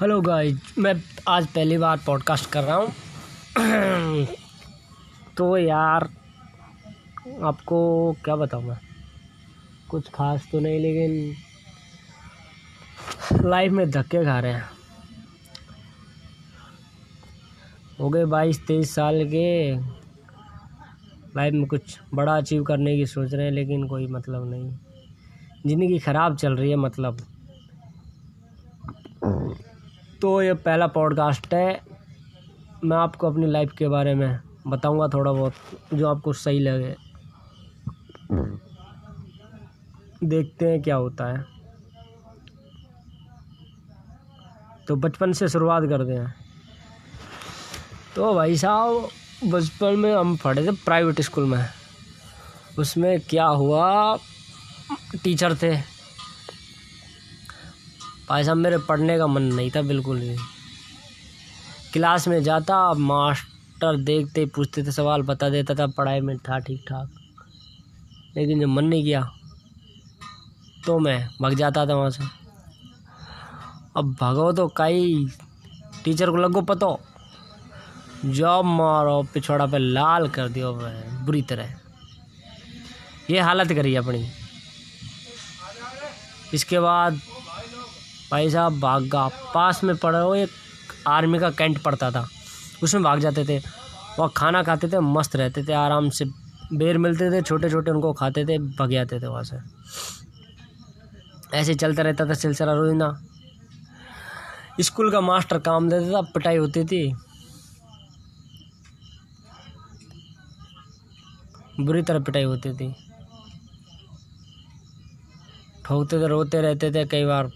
Hello guys मैं आज पहली बार पॉडकास्ट कर रहा हूँ। तो यार, आपको क्या बताऊँ मैं? कुछ खास तो नहीं, लेकिन लाइफ में धक्के खा रहे हैं। हो गए बाईस, तेईस साल के। लाइफ में कुछ बड़ा अचीव करने की सोच रहे हैं, लेकिन कोई मतलब नहीं। ज़िंदगी ख़राब चल रही है मतलब। तो ये पहला पॉडकास्ट है। मैं आपको अपनी लाइफ के बारे में बताऊँगा थोड़ा बहुत, जो आपको सही लगे। देखते हैं क्या होता है। तो बचपन से शुरुआत करते हैं। तो भाई साहब, बचपन में हम पढ़े थे प्राइवेट स्कूल में। उसमें क्या हुआ टीचर थे। भाई साहब, मेरे पढ़ने का मन नहीं था, बिल्कुल भी क्लास में जाता, मास्टर देखते, पूछते थे, सवाल बता देता था, पढ़ाई में था ठीक ठाक लेकिन जब मन नहीं किया तो मैं भग जाता था वहाँ से। अब भगो तो कई, टीचर को लगो पतो। जॉब मारो पिछड़ा पे लाल कर दियो बुरी तरह। ये हालत करी अपनी। इसके बाद भाई साहब, भागा पास में पड़ा हो एक आर्मी का कैंट पड़ता था। उसमें भाग जाते थे। वहाँ खाना खाते थे, मस्त रहते थे, आराम से बेर मिलते थे छोटे छोटे उनको खाते थे, भग जाते थे वहाँ से। ऐसे चलता रहता था सिलसिला रोजना स्कूल का मास्टर काम देता था, पिटाई होती थी। बुरी तरह पिटाई होती थी। ठोकते थे, रोते रहते थे कई बार।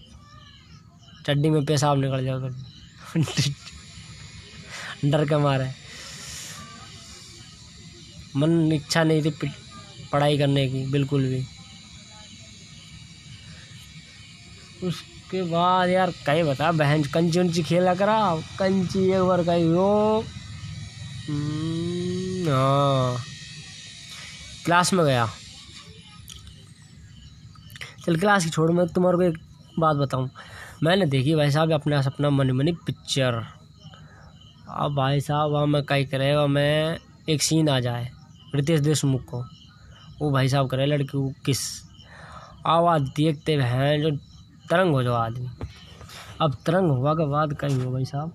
चड्डी में पेशाब निकल जाओ डर के मारे। मन इच्छा नहीं थी पढ़ाई करने की बिल्कुल भी। उसके बाद यार कहीं बता बहन कंची उंची खेला करा कंची एक बार कही वो हम्म, हाँ। क्लास में गया। चल क्लास की छोड़ मैं तुम्हारे को एक बात बताऊँ। मैंने देखी भाई साहब अपना सपना मनी मनी पिक्चर। अब भाई साहब वहाँ मैं कहीं करेगा मैं एक सीन आ जाए, रितेश देशमुख को। वो भाई साहब करे लड़की को किस आवाज़ देखते हैं जो तरंग हो जाओ आदमी। अब तरंग हुआ के बाद कहीं हो भाई साहब?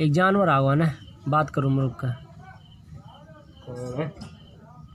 एक जानवर आ हुआ ना, बात करूँ मुर्ग का।